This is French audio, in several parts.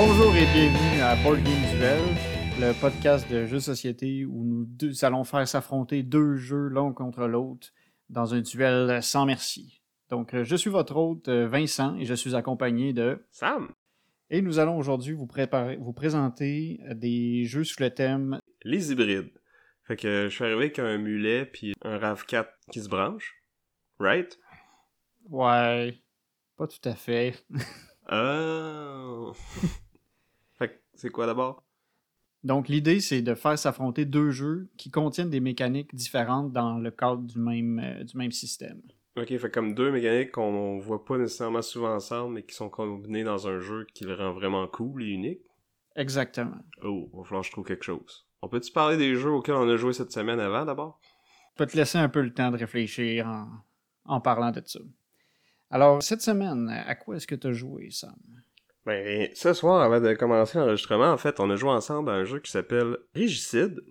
Bonjour et bienvenue à Board Game Duel, le podcast de jeux société où nous deux allons faire s'affronter deux jeux l'un contre l'autre dans un duel sans merci. Donc, euh, je suis votre hôte euh, Vincent et je suis accompagné de. Sam, Et nous allons aujourd'hui vous, préparer, vous présenter des jeux sous le thème. les hybrides. Fait que je suis arrivé avec un mulet puis un RAV4 qui se branche. Right? Ouais, pas tout à fait. Oh. fait que c'est quoi d'abord? Donc, l'idée, c'est de faire s'affronter deux jeux qui contiennent des mécaniques différentes dans le cadre du même, euh, du même système. Ok, fait comme deux mécaniques qu'on voit pas nécessairement souvent ensemble mais qui sont combinées dans un jeu qui le rend vraiment cool et unique. Exactement. Oh, va falloir que je trouve quelque chose. On peut-tu parler des jeux auxquels on a joué cette semaine avant d'abord? Je peux te laisser un peu le temps de réfléchir en, en parlant de ça. Alors, cette semaine, à quoi est-ce que tu as joué, Sam? Ben, ce soir, avant de commencer l'enregistrement, en fait, on a joué ensemble à un jeu qui s'appelle Régicide.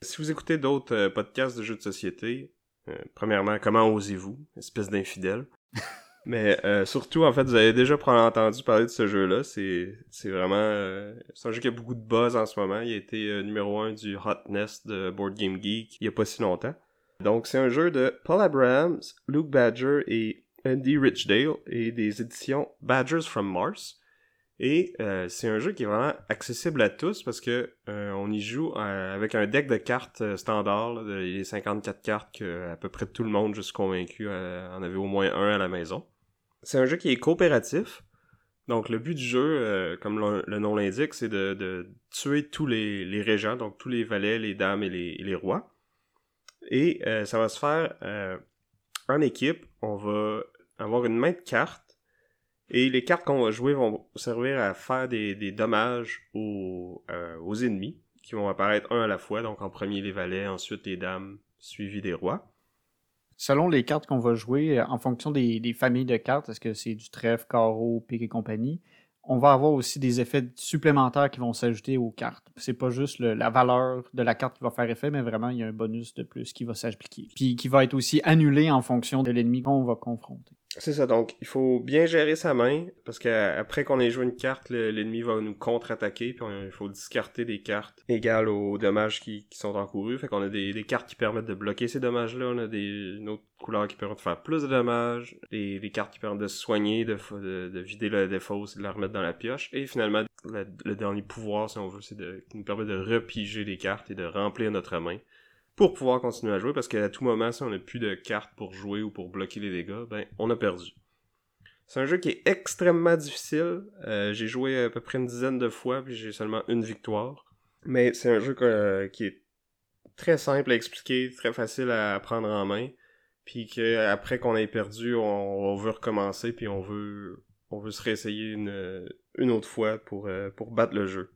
Si vous écoutez d'autres euh, podcasts de jeux de société, euh, premièrement, comment osez-vous, espèce d'infidèle. Mais euh, surtout, en fait, vous avez déjà probablement entendu parler de ce jeu-là. C'est c'est vraiment... c'est un jeu qui a beaucoup de buzz en ce moment. Il a été numéro un du Hotness de Board Game Geek il y a pas si longtemps. Donc, c'est un jeu de Paul Abrams, Luke Badger et Andy Richdale et des éditions Badgers from Mars. Et euh, c'est un jeu qui est vraiment accessible à tous parce que euh, on y joue euh, avec un deck de cartes standard, là, les 54 cartes que à peu près tout le monde, je suis convaincu, en avait au moins un à la maison. C'est un jeu qui est coopératif. Donc le but du jeu, comme le, nom l'indique, c'est de, tuer tous les, régents, donc tous les valets, les dames et les, rois. Et ça va se faire en équipe. On va avoir une main de cartes. Et les cartes qu'on va jouer vont servir à faire des, dommages aux, euh, aux ennemis, qui vont apparaître un à la fois. Donc en premier les valets, ensuite les dames, suivi des rois. Selon les cartes qu'on va jouer, euh, en fonction des, familles de cartes, est-ce que c'est du trèfle, carreau, pique et compagnie, on va avoir aussi des effets supplémentaires qui vont s'ajouter aux cartes. C'est pas juste la valeur de la carte qui va faire effet, mais vraiment, il y a un bonus de plus qui va s'appliquer. Puis qui va être aussi annulé en fonction de l'ennemi qu'on va confronter. C'est ça, donc il faut bien gérer sa main, parce qu'après qu'on ait joué une carte, le- l'ennemi va nous contre-attaquer, puis il faut discarter des cartes égales aux dommages qui, sont encourus. Fait qu'on a des, des cartes qui permettent de bloquer ces dommages-là, on a des, une autre qui permet de faire plus de dommages, des, des cartes qui permettent de se soigner, de, de, de vider le défausse de la remettre dans la pioche, et finalement, le, dernier pouvoir, si on veut, c'est de, nous permet de repiger les cartes et de remplir notre main pour pouvoir continuer à jouer parce qu'à tout moment, si on n'a plus de cartes pour jouer ou pour bloquer les dégâts, ben on a perdu. C'est un jeu qui est extrêmement difficile. Euh, j'ai joué à peu près une dizaine de fois puis j'ai seulement une victoire. Mais c'est un jeu que- qui est très simple à expliquer, très facile à prendre en main. Puis qu'après qu'on ait perdu, on, veut recommencer puis on veut on veut se réessayer une, autre fois euh, pour battre le jeu.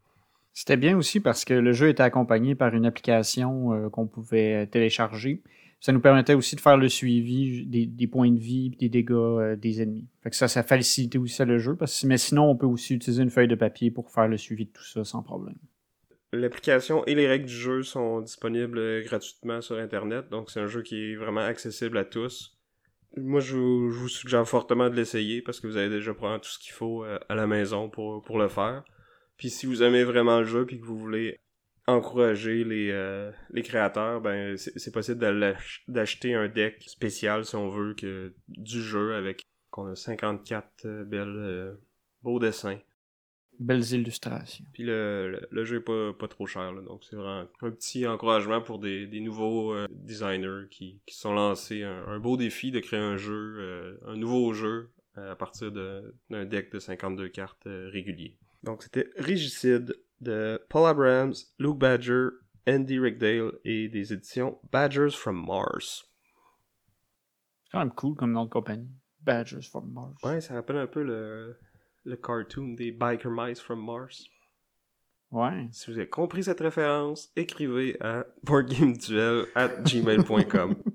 C'était bien aussi parce que le jeu était accompagné par une application euh, qu'on pouvait euh, télécharger. Ça nous permettait aussi de faire le suivi des, points de vie et des dégâts euh, des ennemis. Fait que ça, ça facilitait aussi le jeu. Mais sinon, on peut aussi utiliser une feuille de papier pour faire le suivi de tout ça sans problème. L'application et les règles du jeu sont disponibles gratuitement sur Internet, donc c'est un jeu qui est vraiment accessible à tous. Moi, je vous, suggère fortement de l'essayer parce que vous avez déjà probablement tout ce qu'il faut à la maison pour, pour le faire. Puis si vous aimez vraiment le jeu puis que vous voulez encourager les, euh, les créateurs, ben c'est possible d'acheter un deck spécial si on veut que du jeu avec qu'on a 54 euh, belles euh, beaux dessins. Belles illustrations. Puis le, le, le jeu est pas, pas trop cher, là, donc c'est vraiment un petit encouragement pour des, des nouveaux euh, designers qui, qui se sont lancés un, un beau défi de créer un jeu, un nouveau jeu à partir d'un deck de 52 cartes euh, régulier. Donc c'était Régicide de Paul Abrams, Luke Badger, Andy Rickdale et des éditions Badgers from Mars. C'est quand même cool comme nom de compagnie. Badgers from Mars. Ouais, ça rappelle un peu le, le cartoon des Biker Mice from Mars. Ouais. Si vous avez compris cette référence, écrivez à boardgameduel at gmail.com.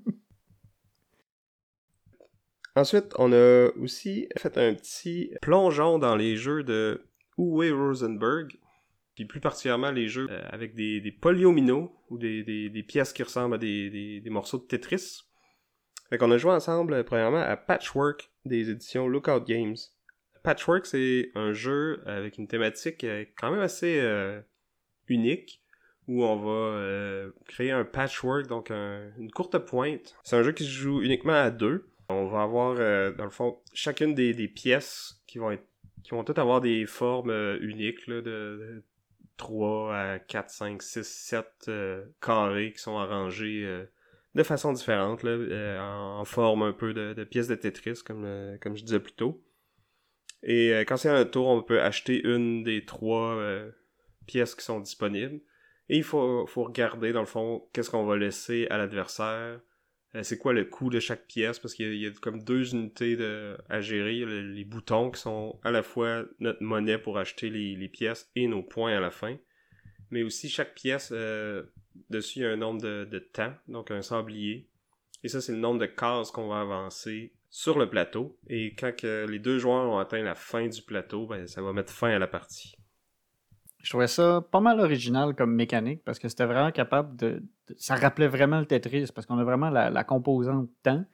Ensuite, on a aussi fait un petit plongeon dans les jeux de Uwe Rosenberg, puis plus particulièrement les jeux euh, avec des, des polyomino ou des, des, des, pièces qui ressemblent à des, morceaux de Tetris. Fait qu'on a joué ensemble, euh, premièrement, à Patchwork des éditions Lookout Games. Patchwork, c'est un jeu avec une thématique euh, quand même assez unique, où on va créer un patchwork, donc une courte pointe. C'est un jeu qui se joue uniquement à deux. On va avoir, dans le fond, chacune des pièces qui vont être qui vont toutes avoir des formes uniques là, de, 3 à 4, 5, 6, 7 carrés qui sont arrangés euh, de façon différente, là, euh, en, forme un peu de, pièces de Tetris, comme, euh, comme je disais plus tôt. Et quand c'est un tour, on peut acheter une des trois pièces qui sont disponibles. Et il faut, faut regarder, dans le fond, qu'est-ce qu'on va laisser à l'adversaire euh, c'est quoi le coût de chaque pièce, parce qu'il y, a comme deux unités de, à gérer, les, boutons qui sont à la fois notre monnaie pour acheter les, pièces et nos points à la fin. Mais aussi chaque pièce, euh, dessus il y a un nombre de, de temps, donc un sablier. Et ça, c'est le nombre de cases qu'on va avancer sur le plateau. Et quand les deux joueurs ont atteint la fin du plateau, ben, ça va mettre fin à la partie. Je trouvais ça pas mal original comme mécanique parce que c'était vraiment capable de, Ça rappelait vraiment le Tetris parce qu'on a vraiment la, composante temps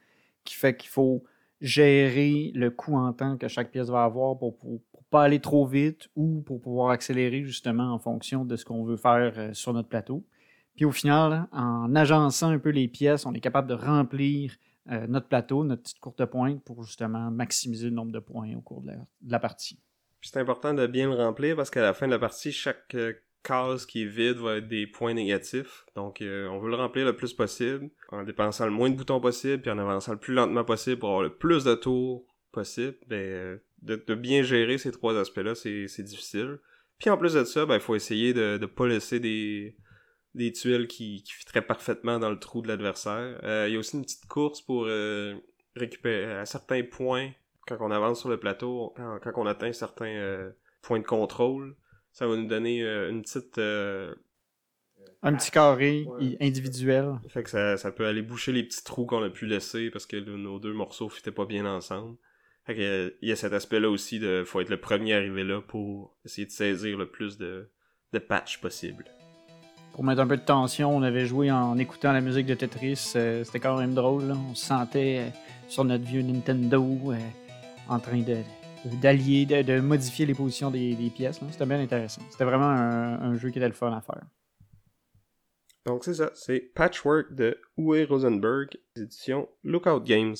qui fait qu'il faut gérer le coût en temps que chaque pièce va avoir pour, pour, pas aller trop vite ou pour pouvoir accélérer justement en fonction de ce qu'on veut faire euh, sur notre plateau. Puis au final, en agençant un peu les pièces, on est capable de remplir euh, notre plateau, notre petite courte pointe pour justement maximiser le nombre de points au cours de la partie c'est important de bien le remplir parce qu'à la fin de la partie, chaque euh, case qui est vide va être des points négatifs. Donc euh, on veut le remplir le plus possible en dépensant le moins de boutons possible puis en avançant le plus lentement possible pour avoir le plus de tours possible. Ben, euh, de, bien gérer ces trois aspects-là, c'est difficile. Puis en plus de ça, ben, il faut essayer de ne pas laisser des, des tuiles qui, qui fitteraient parfaitement dans le trou de l'adversaire. Il y a aussi une petite course pour récupérer à certains points quand on avance sur le plateau, quand, on atteint certains euh, points de contrôle, ça va nous donner euh, une petite... Euh, un petit carré individuel. Fait que ça, ça, peut aller boucher les petits trous qu'on a pu laisser parce que nos deux morceaux fitaient pas bien ensemble. Fait que, il y a cet aspect-là aussi de faut être le premier arrivé là pour essayer de saisir le plus de, de patch possible. Pour mettre un peu de tension, on avait joué en écoutant la musique de Tetris. C'était quand même drôle. On se sentait sur notre vieux Nintendo en train d'allier, de, modifier les positions des, pièces. C'était bien intéressant. C'était vraiment un, jeu qui était le fun à faire. Donc c'est ça, c'est Patchwork de Uwe Rosenberg, édition Lookout Games.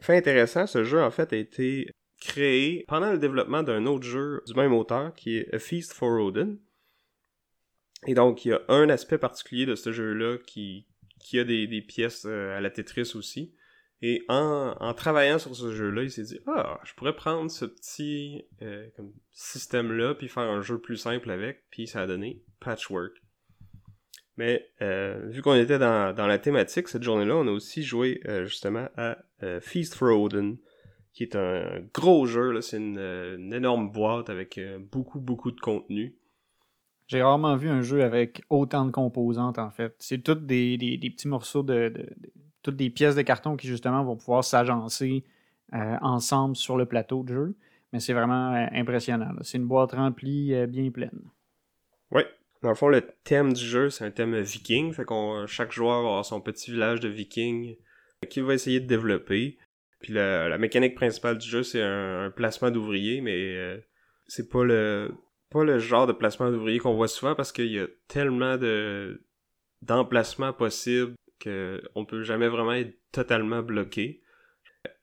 Fait intéressant, ce jeu en fait a été créé pendant le développement d'un autre jeu du même auteur qui est A Feast for Odin. Et donc il y a un aspect particulier de ce jeu-là qui, qui a des, des pièces euh, à la Tetris aussi. Et en, en travaillant sur ce jeu-là, il s'est dit Ah, je pourrais prendre ce petit euh, système-là, puis faire un jeu plus simple avec, puis ça a donné Patchwork. Mais euh, vu qu'on était dans, dans, la thématique cette journée-là, on a aussi joué euh, justement à Feast for Odin, qui est un gros jeu, c'est une, une, énorme boîte avec beaucoup, beaucoup de contenu. J'ai rarement vu un jeu avec autant de composantes en fait. C'est toutes des, des, des petits morceaux de, de toutes des pièces de carton qui justement vont pouvoir s'agencer euh, ensemble sur le plateau de jeu. Mais c'est vraiment euh, impressionnant. C'est une boîte remplie euh, bien pleine. Oui. Dans le fond, le thème du jeu, c'est un thème viking. Fait qu'on chaque joueur va avoir son petit village de vikings qu'il va essayer de développer. Puis la, mécanique principale du jeu, c'est un, placement d'ouvriers, mais c'est pas le pas le genre de placement d'ouvriers qu'on voit souvent parce qu'il y a tellement de d'emplacements possibles qu'on peut jamais vraiment être totalement bloqué.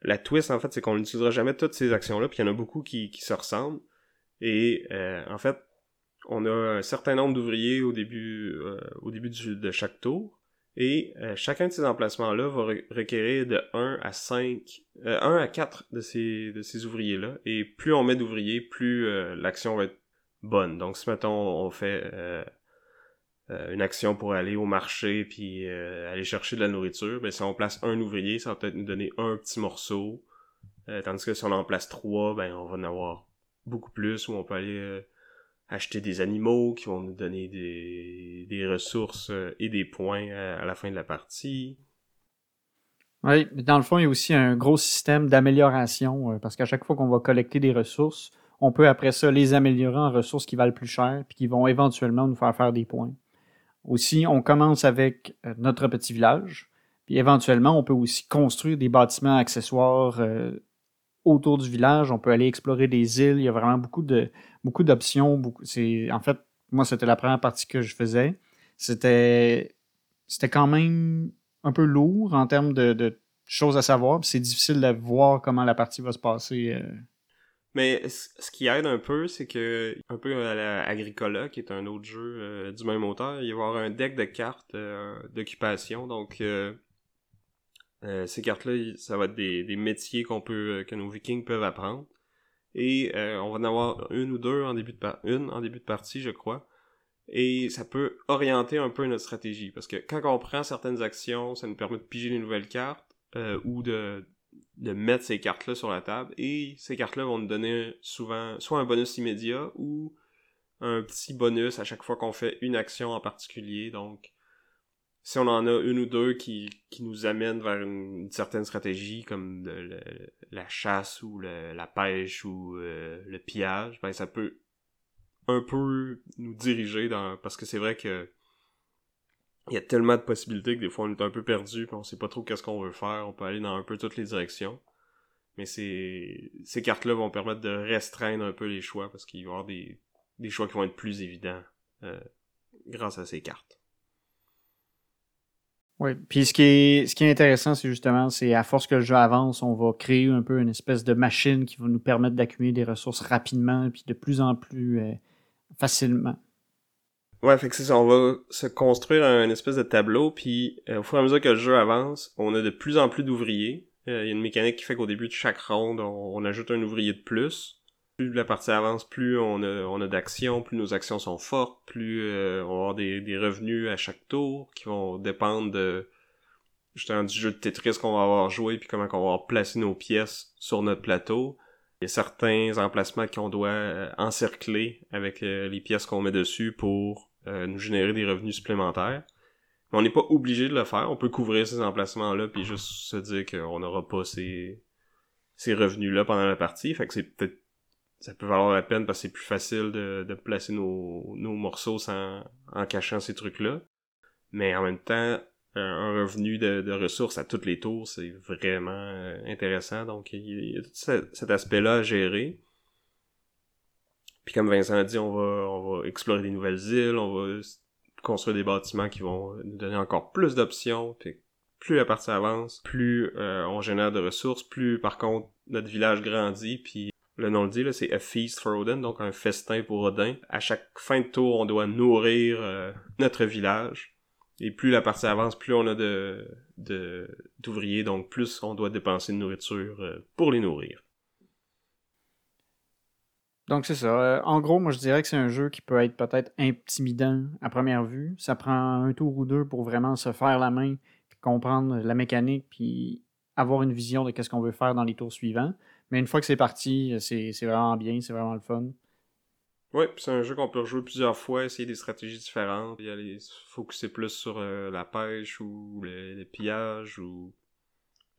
La twist, en fait, c'est qu'on n'utilisera jamais toutes ces actions-là, puis il y en a beaucoup qui, se ressemblent. Et euh, en fait, on a un certain nombre d'ouvriers au début, euh, de chaque tour. Et euh, chacun de ces emplacements-là va requérir de 1 à 5, 1 à 4 de ces, de ces ouvriers-là. Et plus on met d'ouvriers, plus l'action va être bonne. Donc si mettons on fait euh, une action pour aller au marché puis euh, aller chercher de la nourriture, ben si on place un ouvrier, ça va peut-être nous donner un petit morceau. Euh, tandis que si on en place trois, ben on va en avoir beaucoup plus, ou on peut aller acheter des animaux qui vont nous donner des, des ressources et des points à, la fin de la partie. Oui, dans le fond, il y a aussi un gros système d'amélioration parce qu'à chaque fois qu'on va collecter des ressources, on peut après ça les améliorer en ressources qui valent plus cher puis qui vont éventuellement nous faire faire des points. Aussi, on commence avec euh, notre petit village, puis éventuellement, on peut aussi construire des bâtiments accessoires euh, autour du village. On peut aller explorer des îles. Il y a vraiment beaucoup de beaucoup d'options. en fait, moi, c'était la première partie que je faisais. C'était c'était quand même un peu lourd en termes de, choses à savoir. C'est difficile de voir comment la partie va se passer. Euh. Mais ce qui aide un peu, c'est que, un peu à la Agricola, qui est un autre jeu euh, du même auteur, il va y avoir un deck de cartes euh, d'occupation. Donc, ces cartes-là, ça va être des, métiers qu'on peut, que nos vikings peuvent apprendre. Et on va en avoir une ou deux en début de, une en début de partie, je crois et ça peut orienter un peu notre stratégie. Parce que quand on prend certaines actions, ça nous permet de piger les nouvelles cartes euh, ou de, de mettre ces cartes-là sur la table. Et ces cartes-là vont nous donner souvent soit un bonus immédiat ou un petit bonus à chaque fois qu'on fait une action en particulier. Donc, si on en a une ou deux qui, qui nous amènent vers une, certaine stratégie, comme la chasse ou la pêche ou euh, le pillage, ben ça peut un peu nous diriger dans parce que c'est vrai que il y a tellement de possibilités que des fois on est un peu perdu puis on sait pas trop qu'est-ce qu'on veut faire. On peut aller dans un peu toutes les directions. Mais ces ces cartes là vont permettre de restreindre un peu les choix parce qu'il va y avoir des, choix qui vont être plus évidents euh, grâce à ces cartes. Oui, puis ce qui est, ce qui est intéressant, c'est justement, c'est à force que le jeu avance, on va créer un peu une espèce de machine qui va nous permettre d'accumuler des ressources rapidement, puis de plus en plus euh, facilement. Ouais, fait que c'est ça, on va se construire un espèce de tableau, puis euh, au fur et à mesure que le jeu avance, on a de plus en plus d'ouvriers. Euh, il y a une mécanique qui fait qu'au début de chaque ronde, on, ajoute un ouvrier de plus. Plus la partie avance, plus on a, on a d'actions, plus nos actions sont fortes, plus euh, on va avoir des, des, revenus à chaque tour qui vont dépendre de justement du jeu de Tetris qu'on va avoir joué, puis comment on va avoir placé nos pièces sur notre plateau. Certains emplacements qu'on doit euh, encercler avec euh, les pièces qu'on met dessus pour euh, nous générer des revenus supplémentaires. Mais on n'est pas obligé de le faire. On peut couvrir ces emplacements-là puis juste se dire qu'on n'aura pas ces, ces revenus-là pendant la partie. Fait c'est ça peut valoir la peine parce que c'est plus facile de, placer nos, morceaux en cachant ces trucs-là. Mais en même temps, un revenu de, ressources à tous les tours, c'est vraiment euh, intéressant. Donc, il y a tout cet aspect-là à gérer. Puis comme Vincent a dit, on va, on va explorer des nouvelles îles, on va construire des bâtiments qui vont nous donner encore plus d'options. Puis plus la partie avance, plus euh, on génère de ressources, plus par contre notre village grandit. Puis le nom le dit, c'est A Feast for Odin, donc un festin pour Odin. À chaque fin de tour, on doit nourrir euh, notre village. Et plus la partie avance, plus on a de, d'ouvriers, donc plus on doit dépenser de nourriture euh, pour les nourrir. Donc c'est ça. Euh, en gros, moi je dirais que c'est un jeu qui peut être peut-être intimidant à première vue. Ça prend un tour ou deux pour vraiment se faire la main, comprendre la mécanique, puis avoir une vision de qu'est-ce qu'on veut faire dans les tours suivants. Mais une fois que c'est parti, c'est vraiment bien, c'est vraiment le fun. Oui, c'est un jeu qu'on peut rejouer plusieurs fois, essayer des stratégies différentes, et aller focuser plus sur euh, la pêche ou les, pillages ou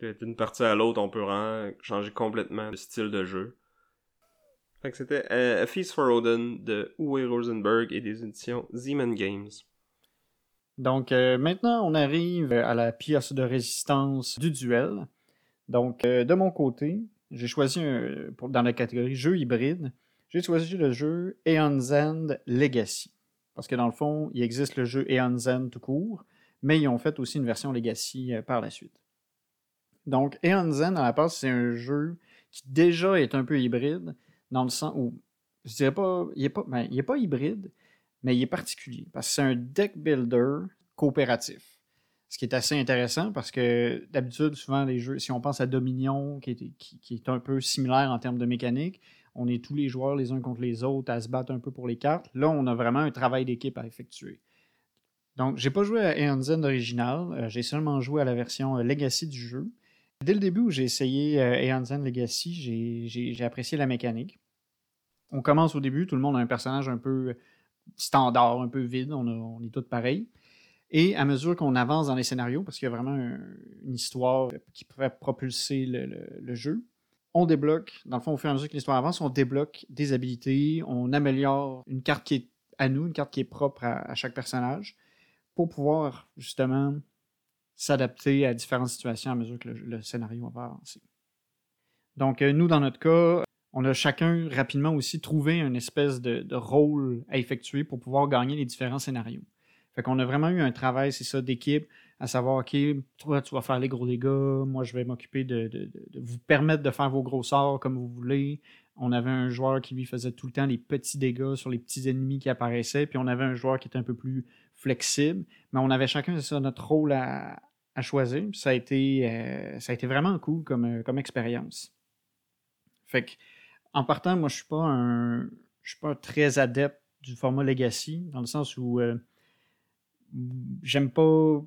d'une partie à l'autre, on peut changer complètement le style de jeu. Fait que c'était euh, A Feast for Odin de Uwe Rosenberg et des éditions Zeman Games. Donc euh, maintenant, on arrive à la pièce de résistance du duel. Donc de mon côté, j'ai choisi pour, dans la catégorie jeu hybride j'ai choisi le jeu Aeon's End Legacy. Parce que dans le fond, il existe le jeu Aeon's End tout court, mais ils ont fait aussi une version Legacy euh, par la suite. Donc, Aeon's End, à la base, c'est un jeu qui déjà est un peu hybride, dans le sens où, je dirais pas, il n'est pas, ben, pas hybride, mais il est particulier, parce que c'est un deck builder coopératif. Ce qui est assez intéressant parce que d'habitude, souvent, les jeux, si on pense à Dominion, qui est, qui est un peu similaire en termes de mécanique, on est tous les joueurs les uns contre les autres à se battre un peu pour les cartes. Là, on a vraiment un travail d'équipe à effectuer. Donc, j'ai pas joué à Aeon's original, euh, j'ai seulement joué à la version euh, Legacy du jeu. Dès le début où j'ai essayé euh, Legacy, j'ai apprécié la mécanique. On commence au début, tout le monde a un personnage un peu standard, un peu vide, on, est tous pareils. Et à mesure qu'on avance dans les scénarios, parce qu'il y a vraiment une histoire qui pourrait propulser le, jeu, on débloque, dans le fond, au fur et à mesure que l'histoire avance, on débloque des habilités, on améliore une carte qui est à nous, une carte qui est propre à, chaque personnage, pour pouvoir justement s'adapter à différentes situations à mesure que le, scénario va avancer. Donc, euh, nous, dans notre cas, on a chacun rapidement aussi trouvé une espèce de rôle à effectuer pour pouvoir gagner les différents scénarios. Fait qu'on a vraiment eu un travail, c'est ça, d'équipe, à savoir, OK, toi, tu vas faire les gros dégâts, moi, je vais m'occuper de, vous permettre de faire vos gros sorts comme vous voulez. On avait un joueur qui, lui, faisait tout le temps les petits dégâts sur les petits ennemis qui apparaissaient, puis on avait un joueur qui était un peu plus flexible, mais on avait chacun, ça, notre rôle à, choisir. ça a, été, euh, ça a été vraiment cool comme, euh, comme expérience. Fait que, en partant, moi, je suis pas un. Je suis pas très adepte du format Legacy, dans le sens où. Euh, j'aime pas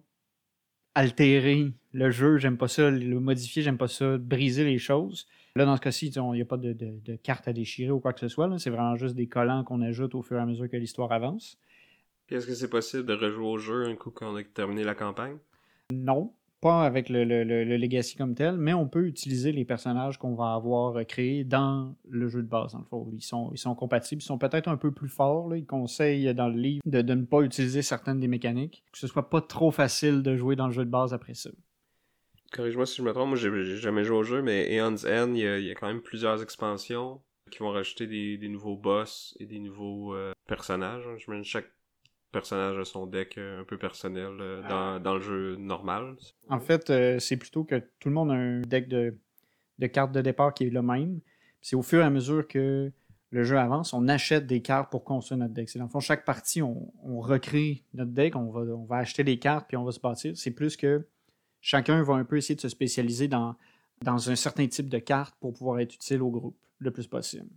altérer le jeu, j'aime pas ça, le modifier, j'aime pas ça, briser les choses. Là, dans ce cas-ci, il n'y a pas de, de, carte à déchirer ou quoi que ce soit. C'est vraiment juste des collants qu'on ajoute au fur et à mesure que l'histoire avance. Est-ce que c'est possible de rejouer au jeu un coup qu'on a terminé la campagne? Non pas avec le, Legacy comme tel, mais on peut utiliser les personnages qu'on va avoir créés dans le jeu de base, dans le fond. Ils sont, ils sont compatibles, ils sont peut-être un peu plus forts. Ils conseillent dans le livre de, ne pas utiliser certaines des mécaniques, que ce soit pas trop facile de jouer dans le jeu de base après ça. Corrige-moi si je me trompe, moi j'ai jamais joué au jeu, mais Eon's End, il y, a, quand même plusieurs expansions qui vont rajouter des, nouveaux boss et des nouveaux euh, personnages. Je mets chaque personnage a son deck euh, un peu personnel euh, dans, dans, le jeu normal. En fait, euh, c'est plutôt que tout le monde a un deck de, de cartes de départ qui est le même. C'est au fur et à mesure que le jeu avance, on achète des cartes pour construire notre deck. C'est dans le fond, chaque partie, on, on, recrée notre deck, on va, on va acheter des cartes puis on va se bâtir. C'est plus que chacun va un peu essayer de se spécialiser dans, dans un certain type de cartes pour pouvoir être utile au groupe le plus possible.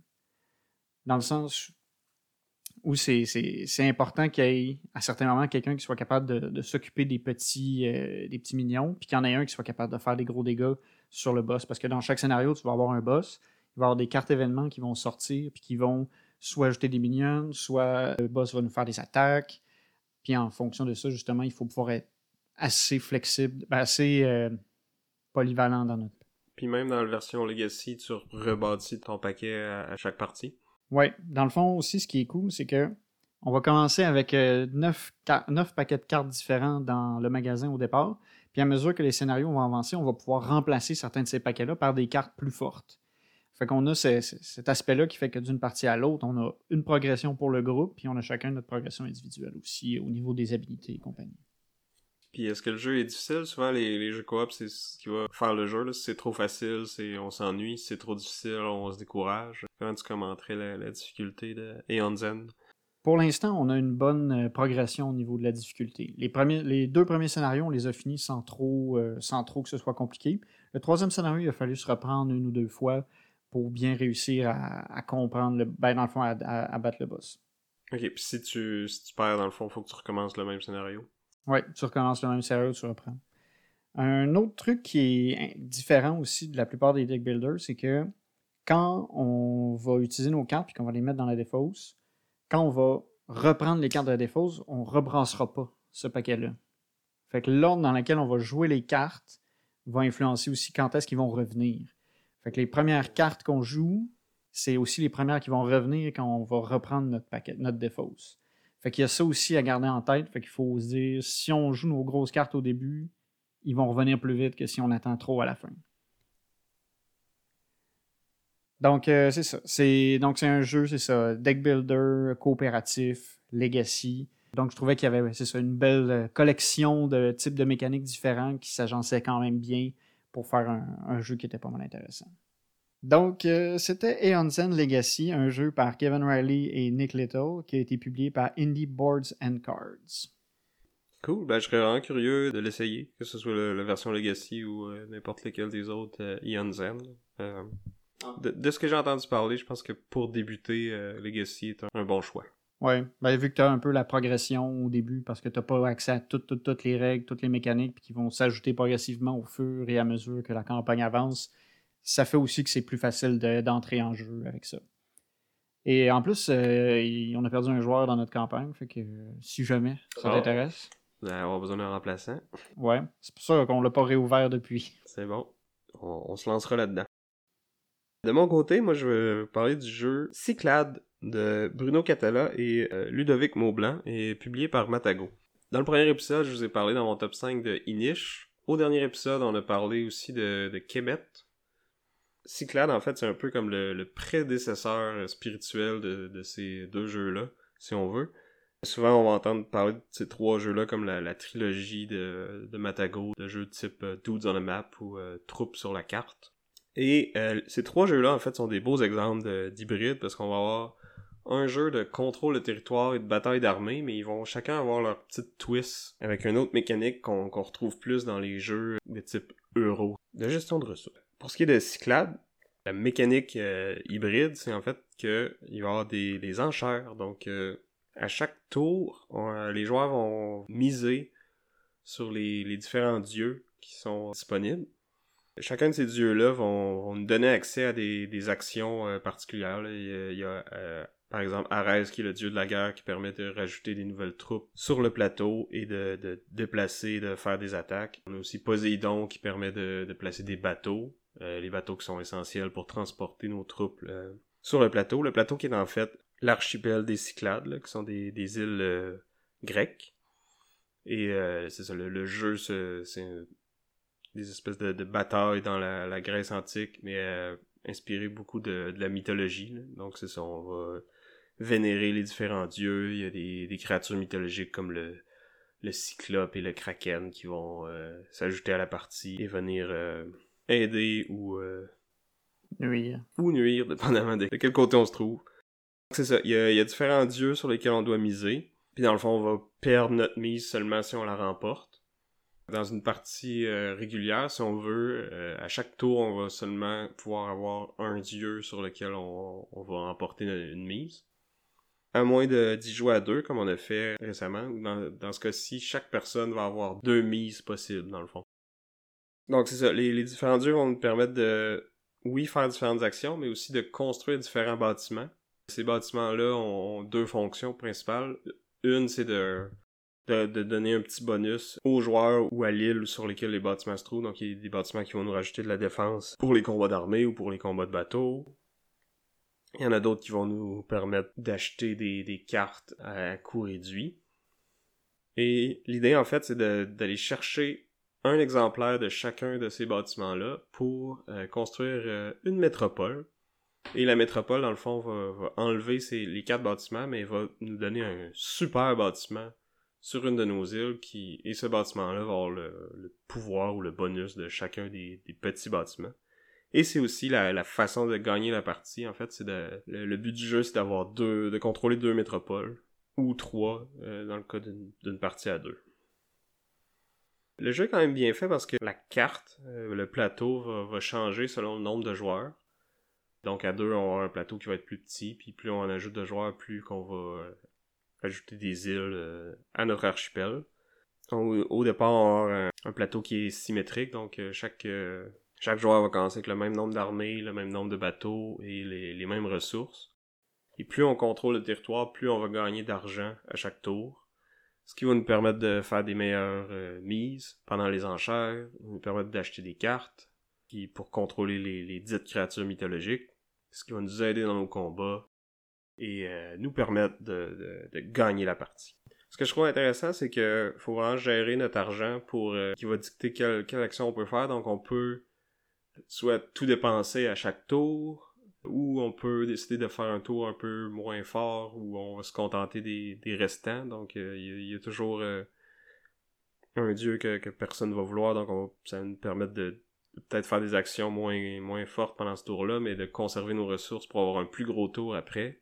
Dans le sens, où c'est important qu'il y ait à certains moments quelqu'un qui soit capable de, s'occuper des petits euh, des petits mignons, puis qu'il y en ait un qui soit capable de faire des gros dégâts sur le boss. Parce que dans chaque scénario, tu vas avoir un boss, il va y avoir des cartes événements qui vont sortir, puis qui vont soit ajouter des minions, soit le boss va nous faire des attaques. Puis en fonction de ça, justement, il faut pouvoir être assez flexible, ben, assez euh, polyvalent dans notre. Puis même dans la version Legacy, tu rebâtis ton paquet à chaque partie. Oui, dans le fond aussi, ce qui est cool, c'est que on va commencer avec euh, neuf, paquets de cartes différents dans le magasin au départ. Puis à mesure que les scénarios vont avancer, on va pouvoir remplacer certains de ces paquets-là par des cartes plus fortes. Fait qu'on a cet aspect-là qui fait que d'une partie à l'autre, on a une progression pour le groupe, puis on a chacun notre progression individuelle aussi au niveau des habilités et compagnie. Puis est-ce que le jeu est difficile? Souvent, les, jeux coop, c'est ce qui va faire le jeu. Si c'est trop facile, c'est on s'ennuie. Si c'est trop difficile, on se décourage. Comment tu commenterais la, difficulté de Eon Zen? Pour l'instant, on a une bonne euh, progression au niveau de la difficulté. Les, premiers, les deux premiers scénarios, on les a finis sans trop, euh, sans trop que ce soit compliqué. Le troisième scénario, il a fallu se reprendre une ou deux fois pour bien réussir à, comprendre, le, ben, dans le fond, à, battre le boss. Ok, puis si tu, si tu perds, dans le fond, il faut que tu recommences le même scénario. Oui, tu recommences le même scénario, tu reprends. Un autre truc qui est différent aussi de la plupart des deck builders, c'est que quand on va utiliser nos cartes et qu'on va les mettre dans la défausse, quand on va reprendre les cartes de la défausse, on ne rebrassera pas ce paquet-là. Fait que l'ordre dans lequel on va jouer les cartes va influencer aussi quand est-ce qu'ils vont revenir. Fait que les premières cartes qu'on joue, c'est aussi les premières qui vont revenir quand on va reprendre notre paquet, notre défausse. Fait qu'il y a ça aussi à garder en tête. Fait qu'il faut se dire, si on joue nos grosses cartes au début, ils vont revenir plus vite que si on attend trop à la fin. Donc, euh, c'est ça. C'est, donc, c'est un jeu, c'est ça. Deck builder, coopératif, legacy. Donc, je trouvais qu'il y avait, ça, une belle euh, collection de types de mécaniques différents qui s'agençaient quand même bien pour faire un jeu qui était pas mal intéressant. Donc, euh, c'était Aeon Zen Legacy, un jeu par Kevin Riley et Nick Little qui a été publié par Indie Boards and Cards. Cool, ben, je serais vraiment curieux de l'essayer, que ce soit la version Legacy ou euh, n'importe lequel des autres euh, Zen. Ah. De, ce que j'ai entendu parler, je pense que pour débuter, Legacy est un, bon choix. Ouais, ben, vu que tu as un peu la progression au début, parce que tu n'as pas accès à toutes, toutes, toutes les règles, toutes les mécaniques, puis qui vont s'ajouter progressivement au fur et à mesure que la campagne avance, ça fait aussi que c'est plus facile d'entrer en jeu avec ça. Et en plus, euh, on a perdu un joueur dans notre campagne, fait que si jamais ça t'intéresse. Vous allez avoir besoin d'un remplaçant. Ouais, c'est pour ça qu'on l'a pas réouvert depuis. C'est bon. On, on se lancera là-dedans. De mon côté, moi, je vais parler du jeu Cyclade de Bruno Catala et euh, Ludovic Maublanc et publié par Matago. Dans le premier épisode, je vous ai parlé dans mon top 5 de Inish. Au dernier épisode, on a parlé aussi de, de Kemet. Cyclade, en fait, c'est un peu comme le, prédécesseur spirituel de, ces deux jeux-là, si on veut. Souvent, on va entendre parler de ces trois jeux-là comme la, trilogie de, de Matago, de jeux type euh, Dudes on a Map ou euh, Troupes sur la carte. Et euh, ces trois jeux-là, en fait, sont des beaux exemples d'hybrides parce qu'on va avoir un jeu de contrôle de territoire et de bataille d'armée, mais ils vont chacun avoir leur petite twist avec une autre mécanique qu'on retrouve plus dans les jeux de type euro, de gestion de ressources. Pour ce qui est de Cyclade, la mécanique euh, hybride, c'est en fait qu'il va y avoir des, enchères. Donc, euh, à chaque tour, les joueurs vont miser sur les, différents dieux qui sont disponibles. Chacun de ces dieux-là vont, nous donner accès à des, actions euh, particulières. Il y a, par exemple, Arès, qui est le dieu de la guerre, qui permet de rajouter des nouvelles troupes sur le plateau et de, de déplacer, de faire des attaques. On a aussi Poséidon, qui permet de, placer des bateaux, les bateaux qui sont essentiels pour transporter nos troupes euh, sur le plateau. Le plateau qui est en fait l'archipel des Cyclades, là, qui sont des, îles euh, grecques. Et euh, c'est ça, le, jeu, c'est des espèces de, batailles dans la, Grèce antique, mais inspiré beaucoup de, de la mythologie. Donc c'est ça, on va vénérer les différents dieux. Il y a des, des créatures mythologiques comme le, le cyclope et le kraken qui vont euh, s'ajouter à la partie et venir euh, aider ou euh, nuire. Ou nuire, dépendamment de, quel côté on se trouve. C'est ça, il y, a, il y, a, différents dieux sur lesquels on doit miser. Puis dans le fond, on va perdre notre mise seulement si on la remporte. Dans une partie régulière, si on veut, à chaque tour, on va seulement pouvoir avoir un dieu sur lequel on, on va emporter une mise à moins d'y jouer à deux, comme on a fait récemment. Dans, dans ce cas-ci, chaque personne va avoir deux mises possibles, dans le fond. Donc c'est ça, les, différents dieux vont nous permettre de, oui, faire différentes actions, mais aussi de construire différents bâtiments. Ces bâtiments-là ont deux fonctions principales. Une, c'est de, de, donner un petit bonus aux joueurs ou à l'île sur lesquels les bâtiments se trouvent. Donc il y a des bâtiments qui vont nous rajouter de la défense pour les combats d'armée ou pour les combats de bateau. Il y en a d'autres qui vont nous permettre d'acheter des, des, cartes à coût réduit. Et l'idée, en fait, c'est d'aller chercher un exemplaire de chacun de ces bâtiments-là pour euh, construire euh, une métropole. Et la métropole, dans le fond, va, enlever ces, les quatre bâtiments, mais va nous donner un super bâtiment sur une de nos îles qui et ce bâtiment-là va avoir le, le, pouvoir ou le bonus de chacun des, petits bâtiments. Et c'est aussi la, la, façon de gagner la partie. En fait, c'est de le, le, but du jeu, c'est d'avoir deux, de contrôler deux métropoles ou trois euh, dans le cas d'une partie à deux. Le jeu est quand même bien fait parce que la carte, euh, le plateau va, changer selon le nombre de joueurs. Donc à deux, on a un plateau qui va être plus petit, puis plus on ajoute de joueurs, plus qu'on va euh, ajouter des îles euh, à notre archipel. Au, départ, on avoir un, plateau qui est symétrique, donc chaque joueur va commencer avec le même nombre d'armées, le même nombre de bateaux et les, mêmes ressources. Et plus on contrôle le territoire, plus on va gagner d'argent à chaque tour. Ce qui va nous permettre de faire des meilleures euh, mises pendant les enchères, nous permettre d'acheter des cartes qui, pour contrôler les, dites créatures mythologiques, ce qui va nous aider dans nos combats et euh, nous permettre de, gagner la partie. Ce que je trouve intéressant, c'est que faut vraiment gérer notre argent pour euh, qui va dicter quelle action on peut faire. Donc on peut soit tout dépenser à chaque tour, ou on peut décider de faire un tour un peu moins fort, où on va se contenter des, des restants. Donc, il euh, y, y, a toujours euh, un dieu que, que, personne va vouloir, donc on va, ça va nous permettre de, de peut-être faire des actions moins, moins fortes pendant ce tour-là, mais de conserver nos ressources pour avoir un plus gros tour après.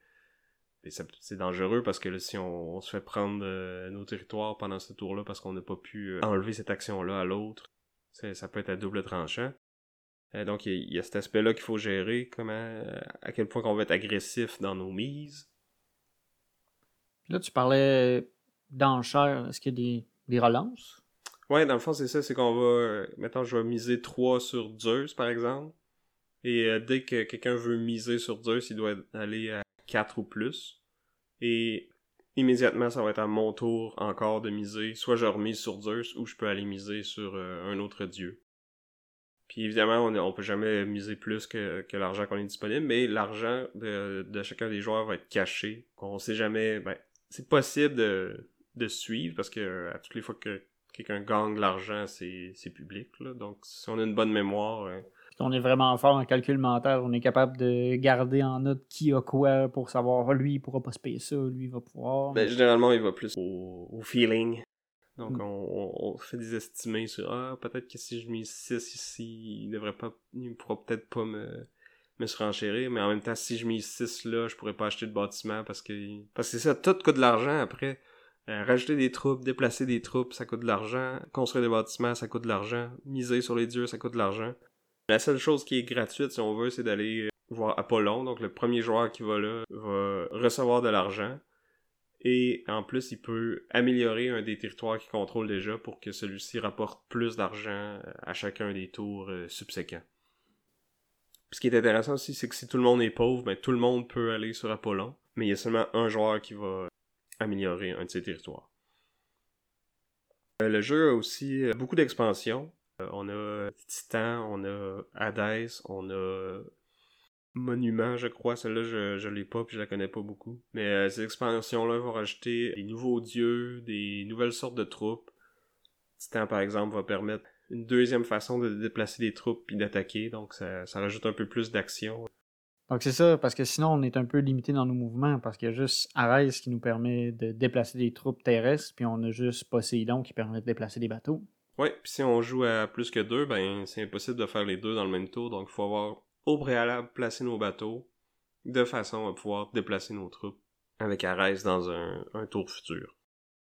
Et c'est dangereux parce que là, si on, on, se fait prendre euh, nos territoires pendant ce tour-là parce qu'on n'a pas pu euh, enlever cette action-là à l'autre, ça peut être à double tranchant. Euh, donc, il y, y, a cet aspect-là qu'il faut gérer, comment, euh, à quel point on va être agressif dans nos mises. Là, tu parlais d'enchères. Est-ce qu'il y a des, des relances? Ouais, dans le fond, c'est ça. C'est qu'on va... Euh, mettons, je vais miser 3 sur Zeus, par exemple. Et euh, dès que quelqu'un veut miser sur Zeus, il doit aller à 4 ou plus. Et immédiatement, ça va être à mon tour encore de miser. Soit je remise sur Zeus ou je peux aller miser sur euh, un autre dieu. Puis évidemment, on, on peut jamais miser plus que, que l'argent qu'on est disponible, mais l'argent de, de, chacun des joueurs va être caché. On sait jamais. Ben, c'est possible de, de suivre parce que à toutes les fois que quelqu'un gagne l'argent, c'est, c'est public. Là. Donc si on a une bonne mémoire. Euh, on est vraiment fort en calcul mental, on est capable de garder en note qui a quoi pour savoir lui il pourra pas se payer ça, lui il va pouvoir. Ben, généralement il va plus au, au feeling. Donc, mm. on, on, fait des estimés sur Ah, peut-être que si je mise 6 ici, il devrait pas. Il pourra peut-être pas me, me surenchérir. Mais en même temps, si je mise 6 là, je pourrais pas acheter de bâtiment parce que. Parce que ça, tout coûte de l'argent après. Euh, rajouter des troupes, déplacer des troupes, ça coûte de l'argent. Construire des bâtiments, ça coûte de l'argent. Miser sur les dieux, ça coûte de l'argent. La seule chose qui est gratuite, si on veut, c'est d'aller voir Apollon. Donc, le premier joueur qui va là va recevoir de l'argent. Et en plus, il peut améliorer un des territoires qu'il contrôle déjà pour que celui-ci rapporte plus d'argent euh, à chacun des tours euh, subséquents. ce qui est intéressant aussi, c'est que si tout le monde est pauvre, ben, tout le monde peut aller sur Apollon, mais il y a seulement un joueur qui va améliorer un de ses territoires. Euh, le jeu a aussi beaucoup d'expansions. On a Titan, on a Hades, on a Monument, je crois. Celle-là, je, je l'ai pas, puis je la connais pas beaucoup. Mais euh, ces expansions-là vont rajouter des nouveaux dieux, des nouvelles sortes de troupes. Titan, par exemple, va permettre une deuxième façon de déplacer des troupes puis d'attaquer, donc ça, ça rajoute un peu plus d'action. Donc c'est ça, parce que sinon on est un peu limité dans nos mouvements, parce qu'il y a juste Ares qui nous permet de déplacer des troupes terrestres, puis on a juste Poséidon qui permet de déplacer des bateaux. Ouais, puis si on joue à plus que deux, ben c'est impossible de faire les deux dans le même tour, donc il faut avoir au préalable placer nos bateaux de façon à pouvoir déplacer nos troupes avec Arès dans un, tour futur.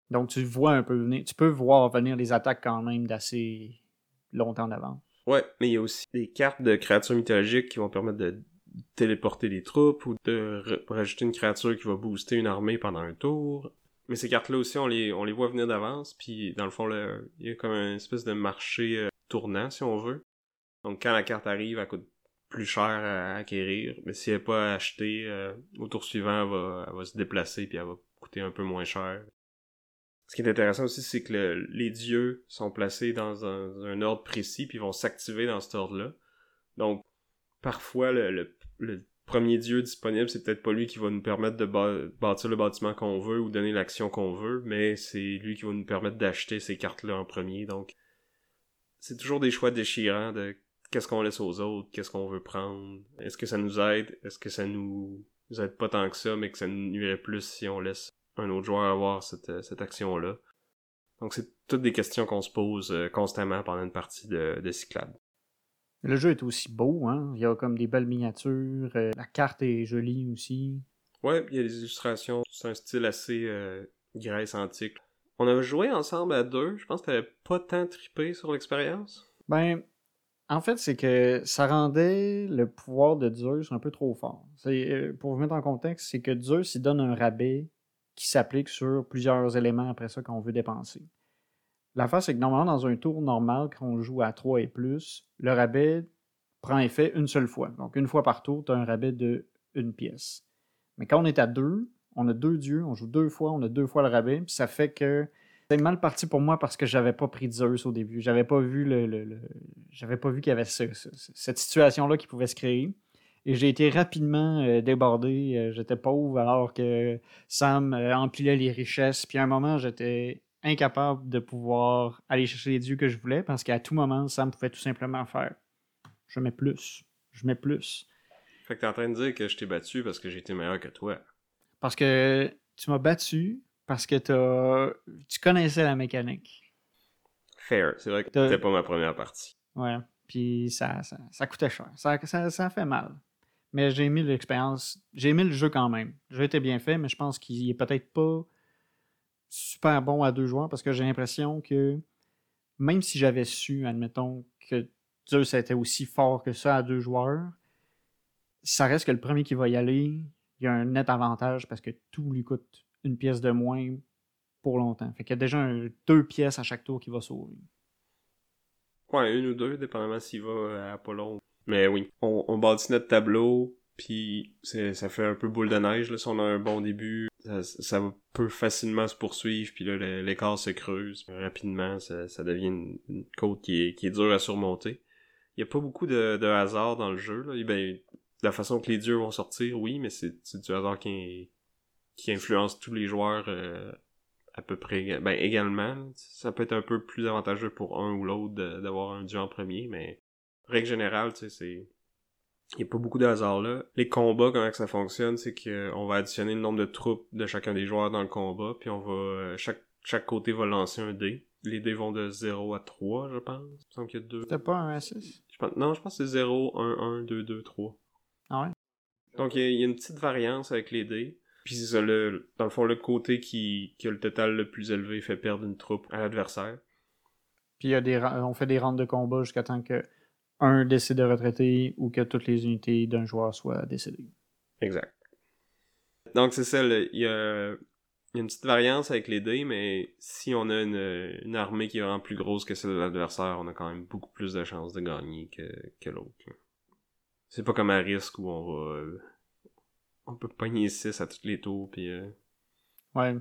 Donc tu vois un peu venir, tu peux voir venir les attaques quand même d'assez longtemps d'avance. Ouais, mais il y a aussi des cartes de créatures mythologiques qui vont permettre de téléporter des troupes ou de rajouter une créature qui va booster une armée pendant un tour. Mais ces cartes-là aussi, on les, on les voit venir d'avance, puis dans le fond, il y a comme une espèce de marché euh, tournant, si on veut. Donc quand la carte arrive, elle coûte plus cher à acquérir, mais si elle n'est pas achetée, euh, au tour suivant, elle va, elle va se déplacer puis elle va coûter un peu moins cher. Ce qui est intéressant aussi, c'est que les dieux sont placés dans un, ordre précis puis vont s'activer dans cet ordre-là. Donc, parfois, le, premier dieu disponible, c'est peut-être pas lui qui va nous permettre de bâtir le bâtiment qu'on veut ou donner l'action qu'on veut, mais c'est lui qui va nous permettre d'acheter ces cartes-là en premier. Donc, c'est toujours des choix déchirants de qu'est-ce qu'on laisse aux autres, qu'est-ce qu'on veut prendre, est-ce que ça nous aide, est-ce que ça nous aide pas tant que ça, mais que ça nous nuirait plus si on laisse un autre joueur avoir cette, cette action-là. Donc c'est toutes des questions qu'on se pose euh, constamment pendant une partie de, de Cyclade. Le jeu est aussi beau, hein? Il y a comme des belles miniatures, euh, la carte est jolie aussi. Ouais, il y a des illustrations, c'est un style assez euh, Grèce antique. On avait joué ensemble à deux, je pense que t'avais pas tant trippé sur l'expérience. Ben, en fait, c'est que ça rendait le pouvoir de Zeus un peu trop fort. Euh, pour vous mettre en contexte, c'est que Zeus il donne un rabais qui s'applique sur plusieurs éléments après ça qu'on veut dépenser. L'affaire, c'est que normalement, dans un tour normal, quand on joue à 3 et plus, le rabais prend effet une seule fois. Donc, une fois par tour, tu as un rabais de une pièce. Mais quand on est à deux, on a deux dieux, on joue deux fois, on a deux fois le rabais, puis ça fait que c'est mal parti pour moi parce que j'avais pas pris Zeus au début. J'avais pas vu le, j'avais pas vu qu'il y avait cette situation-là qui pouvait se créer. Et j'ai été rapidement euh, débordé. Euh, j'étais pauvre alors que Sam euh, empilait les richesses. Puis à un moment, j'étais incapable de pouvoir aller chercher les dieux que je voulais parce qu'à tout moment, Sam pouvait tout simplement faire je mets plus. Je mets plus. Fait que t'es en train de dire que je t'ai battu parce que j'étais meilleur que toi. Parce que tu m'as battu parce que tu connaissais la mécanique. Fair. C'est vrai que c'était pas ma première partie. Ouais. Puis ça, ça, coûtait cher. Ça, ça, ça fait mal. Mais j'ai aimé l'expérience. J'ai aimé le jeu quand même. Le jeu était bien fait, mais je pense qu'il est peut-être pas super bon à deux joueurs parce que j'ai l'impression que même si j'avais su, admettons, que Zeus était aussi fort que ça à deux joueurs, ça reste que le premier qui va y aller, il y a un net avantage parce que tout lui coûte une pièce de moins pour longtemps. Fait qu'il y a déjà deux pièces à chaque tour qui va sauver. Ouais, une ou deux, dépendamment s'il va à Apollon. Mais oui, on, on bâtit notre tableau, puis ça fait un peu boule de neige. Là, si on a un bon début, ça, peut facilement se poursuivre, puis là, l'écart se creuse. Rapidement, ça, devient une, côte qui est, qui est dure à surmonter. Il y a pas beaucoup de, hasard dans le jeu. Là. Ben, la façon que les dieux vont sortir, oui, mais c'est du hasard qui, qui influence tous les joueurs euh, à peu près ben, également. Ça peut être un peu plus avantageux pour un ou l'autre d'avoir un dieu en premier, mais règle générale, tu sais, c'est il n'y a pas beaucoup de hasard là. Les combats, comment ça fonctionne, c'est qu'on va additionner le nombre de troupes de chacun des joueurs dans le combat, puis on va. Euh, chaque, chaque côté va lancer un dé. Les dés vont de 0 à 3, je pense. Il me semble qu'il y a deux. C'était pas un à 6 Non, je pense que c'est 0, 1, 1, 2, 2, 3. Ah ouais? Donc il y, a, une petite variance avec les dés. Puis ça, le, dans le fond, le côté qui, qui a le total le plus élevé fait perdre une troupe à l'adversaire. Puis il y a des, on fait des rentes de combat jusqu'à temps que un décide de retraiter ou que toutes les unités d'un joueur soient décédées. Exact. Donc c'est ça, il y a, une petite variance avec les dés, mais si on a une, armée qui est vraiment plus grosse que celle de l'adversaire, on a quand même beaucoup plus de chances de gagner que, que l'autre. C'est pas comme à risque où on va. On peut pogner 6 à tous les tours, puis. Euh, ouais.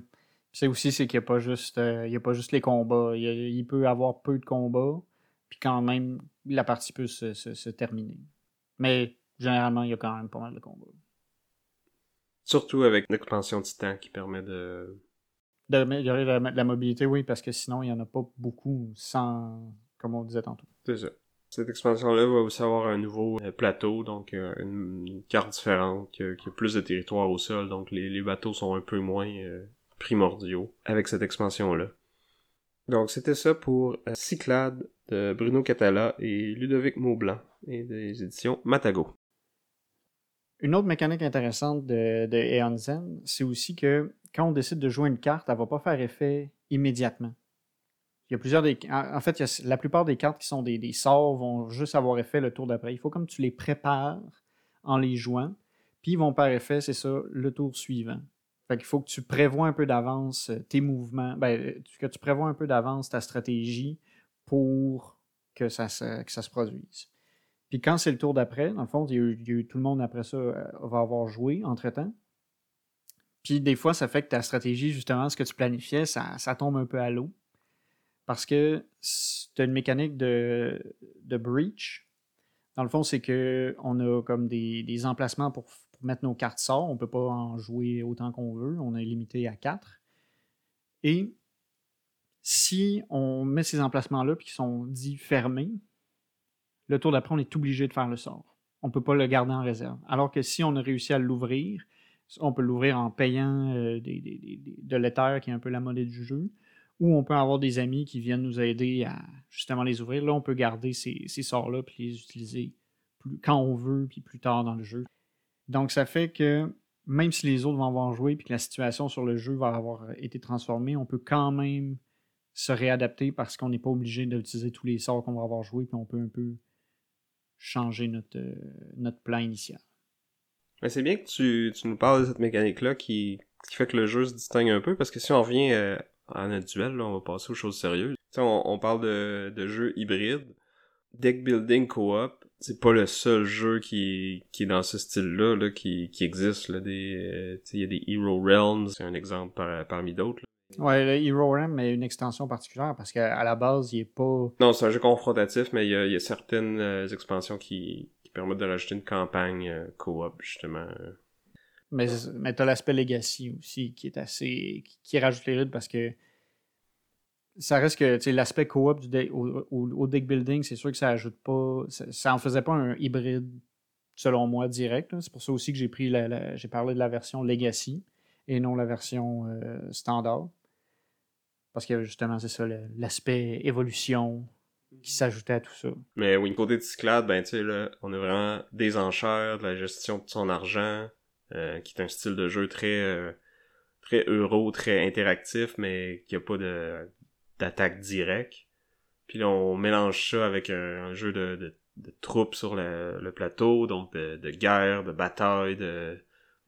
C'est aussi c'est qu'il n'y a pas juste euh, il y a pas juste les combats. Il, il peut y avoir peu de combats, puis quand même, la partie peut se, terminer. Mais généralement, il y a quand même pas mal de combats. Surtout avec l'expansion Titan qui permet de. D'améliorer la, la, mobilité, oui, parce que sinon, il n'y en a pas beaucoup sans. comme on disait tantôt. C'est ça. Cette expansion-là va aussi avoir un nouveau euh, plateau, donc euh, une, carte différente, qui a, plus de territoire au sol, donc les, bateaux sont un peu moins euh, primordiaux avec cette expansion-là. Donc c'était ça pour Cyclade de Bruno Catala et Ludovic Maublanc et des éditions Matago. Une autre mécanique intéressante de, de c'est aussi que quand on décide de jouer une carte, elle ne va pas faire effet immédiatement. Il y a plusieurs des. En fait, la plupart des cartes qui sont des, sorts vont juste avoir effet le tour d'après. Il faut comme tu les prépares en les jouant, puis ils vont faire effet, c'est ça, le tour suivant. Fait qu'il faut que tu prévois un peu d'avance euh, tes mouvements, ben, que tu prévois un peu d'avance ta stratégie pour que ça se, que ça se produise. Puis quand c'est le tour d'après, dans le fond, il y, a eu, tout le monde après ça euh, va avoir joué entre-temps. Puis des fois, ça fait que ta stratégie, justement, ce que tu planifiais, ça, ça tombe un peu à l'eau. Parce que as une mécanique de, de breach. Dans le fond, c'est qu'on a comme des, des emplacements pour, mettre nos cartes sorts. On ne peut pas en jouer autant qu'on veut. On est limité à 4. Et si on met ces emplacements-là et qu'ils sont dits fermés, le tour d'après, on est obligé de faire le sort. On ne peut pas le garder en réserve. Alors que si on a réussi à l'ouvrir, on peut l'ouvrir en payant euh, de l'Ether, qui est un peu la monnaie du jeu, ou on peut avoir des amis qui viennent nous aider à justement les ouvrir. Là, on peut garder ces, sorts-là et les utiliser quand on veut, puis plus tard dans le jeu. Donc, ça fait que même si les autres vont avoir joué puis que la situation sur le jeu va avoir été transformée, on peut quand même se réadapter parce qu'on n'est pas obligé d'utiliser tous les sorts qu'on va avoir joué, puis on peut un peu changer notre, euh, plan initial. C'est bien que tu, nous parles de cette mécanique-là qui, qui, fait que le jeu se distingue un peu, parce que si on revient euh, à notre duel, là, on va passer aux choses sérieuses. On, on, parle de, de jeux hybrides. Deck building co-op, c'est pas le seul jeu qui, qui est dans ce style-là là, qui, qui existe. Là, des, euh, il y a des Hero Realms, c'est un exemple parmi d'autres. Ouais, le Hero Realm est une extension particulière parce qu'à la base, il est pas. Non, c'est un jeu confrontatif, mais il y a, certaines euh, expansions qui, permettent de rajouter une campagne euh, co-op, justement. Mais, mais t'as l'aspect Legacy aussi qui est assez. qui, rajoute les rythmes parce que ça reste que l'aspect co-op au, deck building, c'est sûr que ça ajoute pas. Ça, en faisait pas un hybride, selon moi, direct. C'est pour ça aussi que j'ai pris la, j'ai parlé de la version Legacy et non la version euh, standard. Parce que justement, c'est ça, l'aspect évolution qui s'ajoutait à tout ça. Mais oui, côté de Cyclade, ben tu sais, on a vraiment des enchères, de la gestion de son argent, euh, qui est un style de jeu très euh, très euro, très interactif, mais qui a pas de d'attaque directe. Puis là, on mélange ça avec un, jeu de, de, troupes sur le, le plateau, donc de, de, guerre, de bataille, de,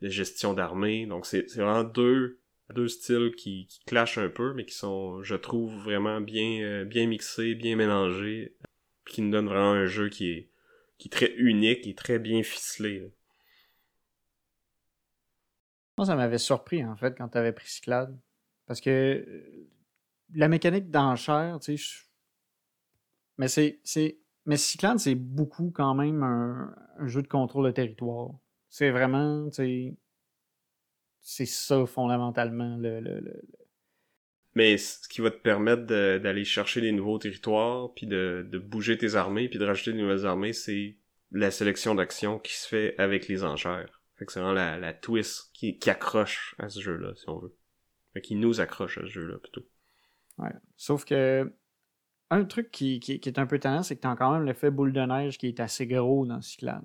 de gestion d'armée. Donc c'est vraiment deux deux styles qui, qui clashent un peu, mais qui sont, je trouve, vraiment bien, euh, bien mixés, bien mélangés, qui nous donnent vraiment un jeu qui est, qui est très unique et très bien ficelé. Moi, ça m'avait surpris, en fait, quand tu avais pris Cyclade. Parce que euh, la mécanique d'enchère, tu sais, mais c'est. c'est- Mais Cyclade, c'est beaucoup quand même un, jeu de contrôle de territoire. C'est vraiment, tu sais. C'est ça, fondamentalement, le- Mais ce qui va te permettre d'aller chercher des nouveaux territoires, puis de, de bouger tes armées, puis de rajouter de nouvelles armées, c'est la sélection d'actions qui se fait avec les enchères. Fait que c'est vraiment la, twist qui, accroche à ce jeu-là, si on veut. Fait qui nous accroche à ce jeu-là, plutôt. Ouais. Sauf que un truc qui, est un peu tannant, c'est que tu as quand même l'effet boule de neige qui est assez gros dans Cyclade.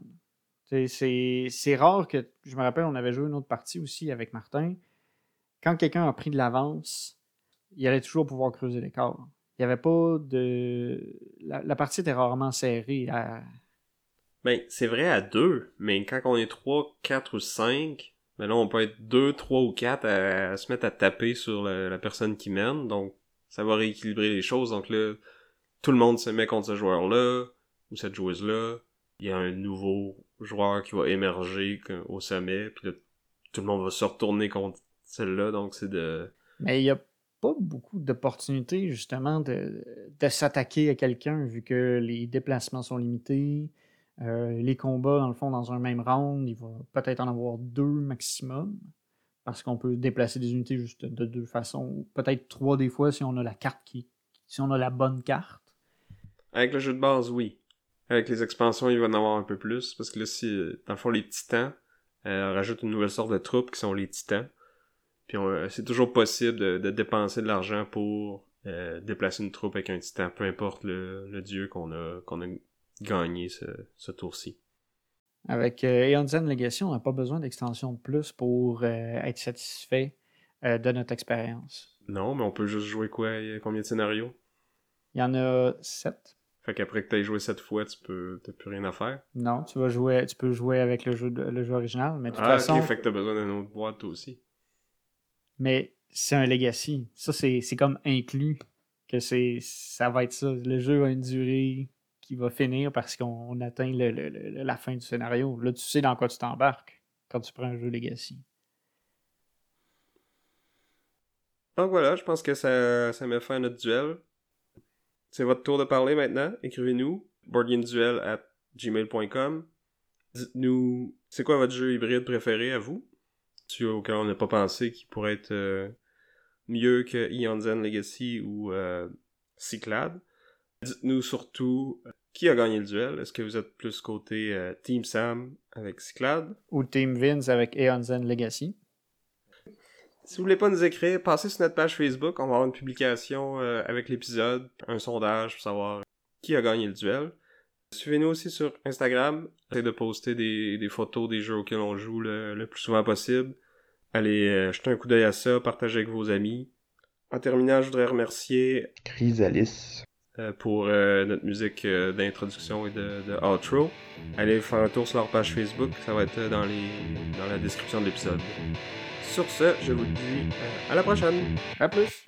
C'est rare que. Je me rappelle, on avait joué une autre partie aussi avec Martin. Quand quelqu'un a pris de l'avance, il allait toujours pouvoir creuser l'écart. Il n'y avait pas de. La, partie était rarement serrée. Ben, c'est vrai à deux, mais quand on est trois, quatre ou cinq, ben là, on peut être deux, trois ou quatre à, se mettre à taper sur la, personne qui mène, donc ça va rééquilibrer les choses. Donc là, tout le monde se met contre ce joueur-là, ou cette joueuse-là. Il y a un nouveau joueur qui va émerger au sommet, puis là, tout le monde va se retourner contre celle-là, donc c'est de... Mais il n'y a pas beaucoup d'opportunités, justement, de s'attaquer à quelqu'un, vu que les déplacements sont limités. Euh, les combats, dans le fond, dans un même round, il va peut-être en avoir deux maximum. Parce qu'on peut déplacer des unités juste de deux façons. Peut-être trois des fois si on a la carte qui. si on a la bonne carte. Avec le jeu de base, oui. Avec les expansions, il va en avoir un peu plus, parce que là, si, dans le fond, les titans, euh, on rajoute une nouvelle sorte de troupes qui sont les titans. Puis euh, c'est toujours possible de, dépenser de l'argent pour euh, déplacer une troupe avec un titan, peu importe le, dieu qu'on a gagné ce, ce tour-ci. Avec euh, Aeon Zen Legacy, on n'a pas besoin d'extension de plus pour euh, être satisfait euh, de notre expérience. Non, mais on peut juste jouer quoi? Combien de scénarios? Il y en a sept. Fait qu'après que t'aies joué cette fois, tu peux, t'as plus rien à faire? Non, tu vas jouer, tu peux jouer avec le jeu, de- le jeu original, mais de toute Ah, façon, ok, fait que t'as besoin d'une autre boîte toi aussi. mais c'est un legacy. Ça, c'est c'est comme inclus que c'est ça va être ça. Le jeu a une durée qui va finir parce qu'on on atteint la fin du scénario. Là, tu sais dans quoi tu t'embarques quand tu prends un jeu legacy. Donc voilà, je pense que ça, ça met fin à notre duel. C'est votre tour de parler maintenant. Écrivez-nous boardgameduel at gmail.com. Dites-nous, c'est quoi votre jeu hybride préféré à vous? Celui auquel on n'a pas pensé qui pourrait être euh, mieux que Eon Zen Legacy ou euh, Cyclade. Dites-nous surtout qui a gagné le duel? Est-ce que vous êtes plus côté euh, Team Sam avec Cyclade? Ou Team Vince avec Aeon Zen Legacy? Si vous voulez pas nous écrire, passez sur notre page Facebook. On va avoir une publication euh, avec l'épisode, un sondage pour savoir qui a gagné le duel. Suivez-nous aussi sur Instagram. Essayez de poster des, des photos des jeux auxquels on joue le, le plus souvent possible. Allez euh, jeter un coup d'œil à ça, partagez avec vos amis. En terminant, je voudrais remercier Chrysalis. Euh, pour euh, notre musique euh, d'introduction et de, de outro. Allez faire un tour sur leur page Facebook, ça va être euh, dans, les, dans la description de l'épisode. Sur ce, je vous dis euh, à la prochaine! À plus!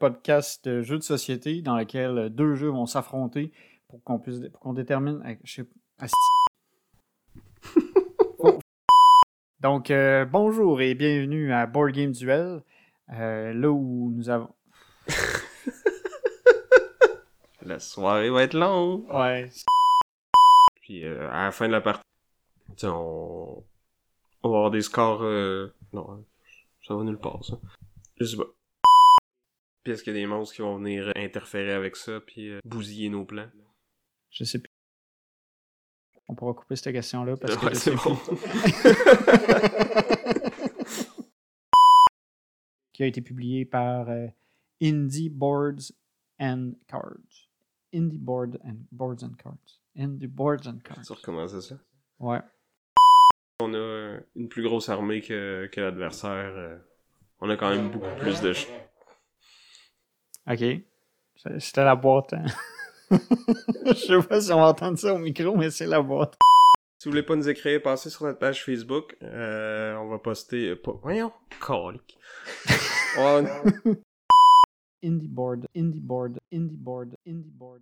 Podcast de jeux de société dans lequel deux jeux vont s'affronter pour qu'on puisse pour qu'on détermine eh, je sais. Oh. donc euh, bonjour et bienvenue à Board Game Duel euh, là où nous avons La soirée va être longue! ouais Puis euh, à la fin de la partie, on... on va avoir des scores... euh, Non, ça va nulle part, ça. Je sais pas. Puis est-ce qu'il y a des monstres qui vont venir interférer avec ça, puis euh, bousiller nos plans? je sais plus on pourra couper cette question là parce que Ouais, je c'est bon. qui a été publié par euh, Indie Boards and Cards Indie Board and Boards and Cards Indie Boards and Cards Tu recommences ça? ouais On a une plus grosse armée que, que l'adversaire. euh, on a quand même beaucoup plus de... Ok. C'était la boîte. Hein? Je sais pas si on va entendre ça au micro, mais c'est la boîte. Si vous voulez pas nous écrire, passez sur notre page Facebook. Euh, on va poster... Pas... Voyons, colique. on... Indie board, indie board, indie board, indie board.